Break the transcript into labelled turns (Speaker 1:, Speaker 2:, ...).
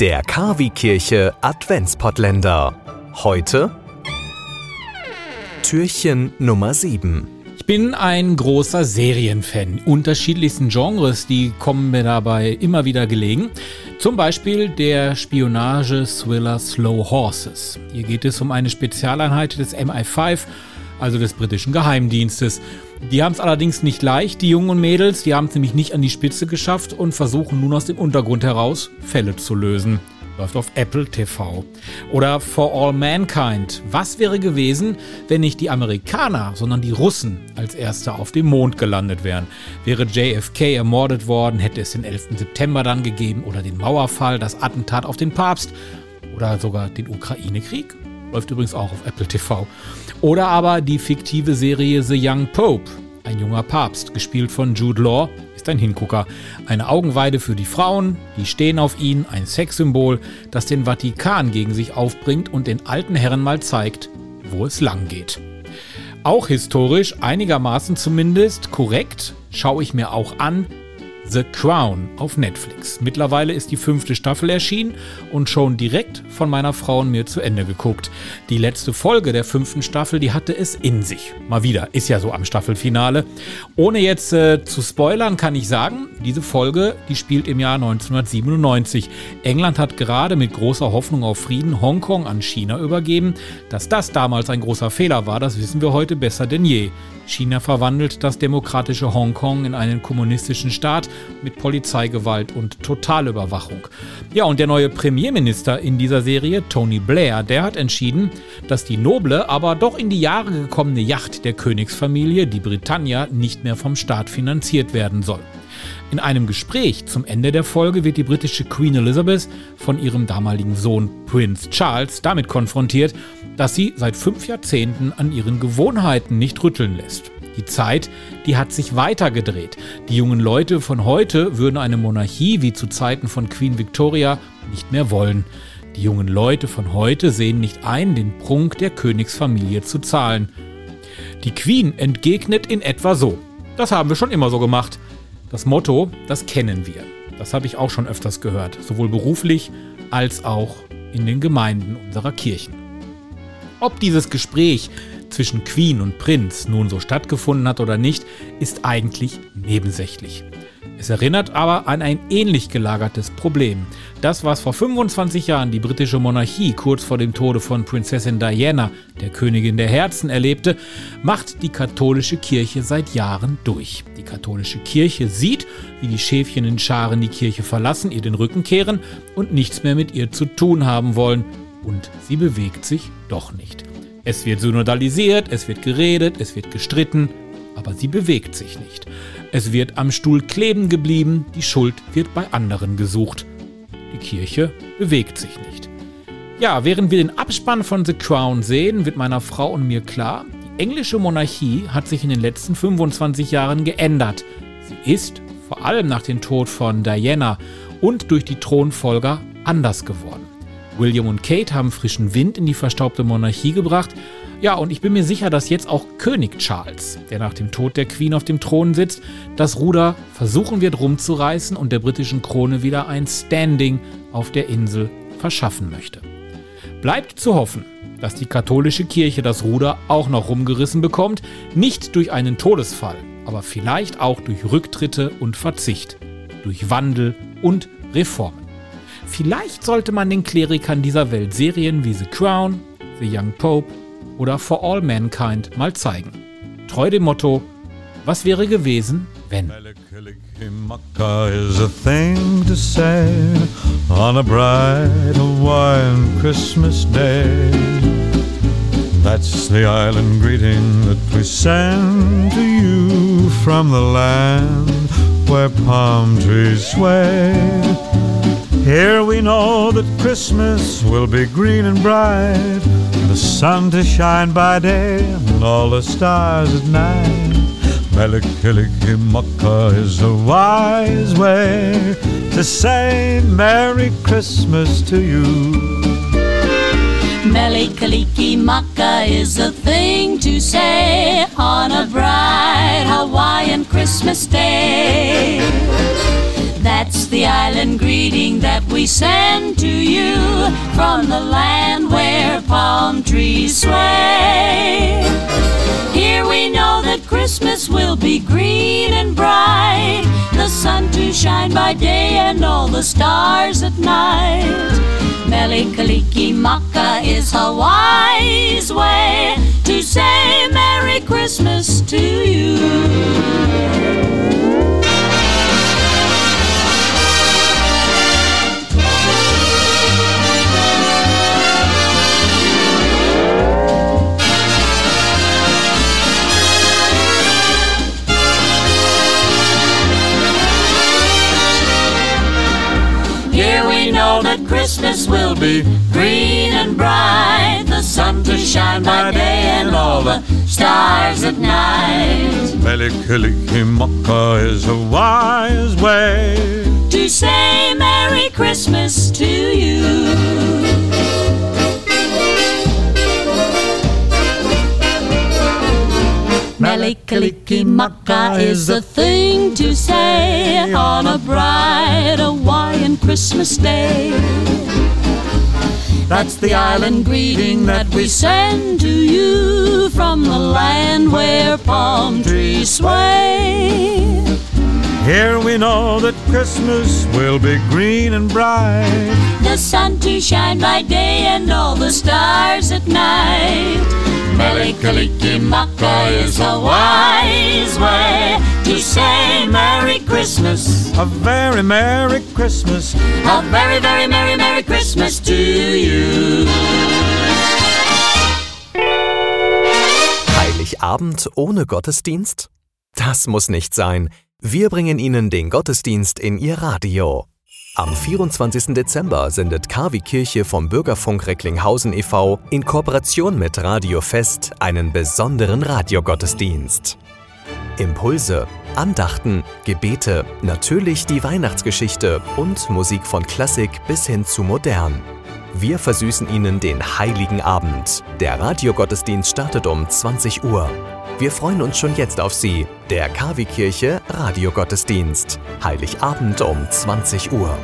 Speaker 1: Der Kavi-Kirche Adventspottländer. Heute Türchen Nummer 7.
Speaker 2: Ich bin ein großer Serienfan. Unterschiedlichsten Genres, die kommen mir dabei immer wieder gelegen. Zum Beispiel der Spionage-Thriller Slow Horses. Hier geht es um eine Spezialeinheit des MI5 also des britischen Geheimdienstes. Die haben es allerdings nicht leicht, die Jungen und Mädels, die haben es nämlich nicht an die Spitze geschafft und versuchen nun aus dem Untergrund heraus Fälle zu lösen. Läuft auf Apple TV. Oder For All Mankind. Was wäre gewesen, wenn nicht die Amerikaner, sondern die Russen als Erste auf dem Mond gelandet wären? Wäre JFK ermordet worden, hätte es den 11. September dann gegeben oder den Mauerfall, das Attentat auf den Papst oder sogar den Ukraine-Krieg? Läuft übrigens auch auf Apple TV. Oder aber die fiktive Serie The Young Pope. Ein junger Papst, gespielt von Jude Law, ist ein Hingucker. Eine Augenweide für die Frauen, die stehen auf ihn, ein Sexsymbol, das den Vatikan gegen sich aufbringt und den alten Herren mal zeigt, wo es lang geht. Auch historisch, einigermaßen zumindest, korrekt, schaue ich mir auch an, The Crown auf Netflix. Mittlerweile ist die fünfte Staffel erschienen und schon direkt von meiner Frau und mir zu Ende geguckt. Die letzte Folge der fünften Staffel, die hatte es in sich. Mal wieder, ist ja so am Staffelfinale. Ohne jetzt äh, zu spoilern, kann ich sagen, diese Folge, die spielt im Jahr 1997. England hat gerade mit großer Hoffnung auf Frieden Hongkong an China übergeben. Dass das damals ein großer Fehler war, das wissen wir heute besser denn je. China verwandelt das demokratische Hongkong in einen kommunistischen Staat mit Polizeigewalt und Totalüberwachung. Ja, und der neue Premierminister in dieser Serie, Tony Blair, der hat entschieden, dass die noble, aber doch in die Jahre gekommene Yacht der Königsfamilie, die Britannia, nicht mehr vom Staat finanziert werden soll. In einem Gespräch zum Ende der Folge wird die britische Queen Elizabeth von ihrem damaligen Sohn Prince Charles damit konfrontiert, dass sie seit fünf Jahrzehnten an ihren Gewohnheiten nicht rütteln lässt. Die Zeit, die hat sich weitergedreht. Die jungen Leute von heute würden eine Monarchie wie zu Zeiten von Queen Victoria nicht mehr wollen. Die jungen Leute von heute sehen nicht ein, den Prunk der Königsfamilie zu zahlen. Die Queen entgegnet in etwa so. Das haben wir schon immer so gemacht. Das Motto, das kennen wir. Das habe ich auch schon öfters gehört, sowohl beruflich als auch in den Gemeinden unserer Kirchen. Ob dieses Gespräch zwischen Queen und Prinz nun so stattgefunden hat oder nicht, ist eigentlich nebensächlich. Es erinnert aber an ein ähnlich gelagertes Problem. Das, was vor 25 Jahren die britische Monarchie kurz vor dem Tode von Prinzessin Diana, der Königin der Herzen, erlebte, macht die katholische Kirche seit Jahren durch. Die katholische Kirche sieht, wie die Schäfchen in Scharen die Kirche verlassen, ihr den Rücken kehren und nichts mehr mit ihr zu tun haben wollen. Und sie bewegt sich doch nicht. Es wird synodalisiert, es wird geredet, es wird gestritten, aber sie bewegt sich nicht. Es wird am Stuhl kleben geblieben, die Schuld wird bei anderen gesucht. Die Kirche bewegt sich nicht. Ja, während wir den Abspann von The Crown sehen, wird meiner Frau und mir klar, die englische Monarchie hat sich in den letzten 25 Jahren geändert. Sie ist, vor allem nach dem Tod von Diana und durch die Thronfolger, anders geworden. William und Kate haben frischen Wind in die verstaubte Monarchie gebracht. Ja, und ich bin mir sicher, dass jetzt auch König Charles, der nach dem Tod der Queen auf dem Thron sitzt, das Ruder versuchen wird rumzureißen und der britischen Krone wieder ein Standing auf der Insel verschaffen möchte. Bleibt zu hoffen, dass die katholische Kirche das Ruder auch noch rumgerissen bekommt, nicht durch einen Todesfall, aber vielleicht auch durch Rücktritte und Verzicht, durch Wandel und Reformen. Vielleicht sollte man den Klerikern dieser Welt Serien wie The Crown, The Young Pope oder For All Mankind mal zeigen. Treu dem Motto, was wäre gewesen, wenn? is a thing to say on a bright Hawaiian Christmas day. That's the island greeting that we send to you from the land where palm trees sway. Here we know that Christmas will be green and bright, the sun to shine by day and all the stars at night. Melikilikimaka is a wise way to say Merry Christmas to you. Melikilikimaka is a thing to say on a bright Hawaiian Christmas day. That's the island greeting that we
Speaker 3: send to you from the land where palm trees sway. Here we know that Christmas will be green and bright, the sun to shine by day and all the stars at night. Melikaliki Maka is Hawaii's way to say Merry Christmas to you. That Christmas will be green and bright, the sun to shine by day and all the stars at night.
Speaker 4: Melikilikimaka is a wise way.
Speaker 3: To say Merry Christmas to you. Melikilikimaka is the thing to say on a bright Christmas day. That's the island greeting that we send to you from the land where palm trees sway.
Speaker 4: Here we know that Christmas will be green and bright.
Speaker 3: The sun to shine by day and all the stars at night. Melikilikimaka is a wise way to say Merry Christmas.
Speaker 4: A very Merry Christmas.
Speaker 3: A very, very Merry, Merry Christmas to you.
Speaker 1: Heiligabend ohne Gottesdienst? Das muss nicht sein. Wir bringen Ihnen den Gottesdienst in Ihr Radio. Am 24. Dezember sendet KW Kirche vom Bürgerfunk Recklinghausen e.V. in Kooperation mit Radio Fest einen besonderen Radiogottesdienst. Impulse, Andachten, Gebete, natürlich die Weihnachtsgeschichte und Musik von Klassik bis hin zu modern. Wir versüßen Ihnen den heiligen Abend. Der Radiogottesdienst startet um 20 Uhr. Wir freuen uns schon jetzt auf Sie. Der KW Kirche Radiogottesdienst. Heiligabend um 20 Uhr.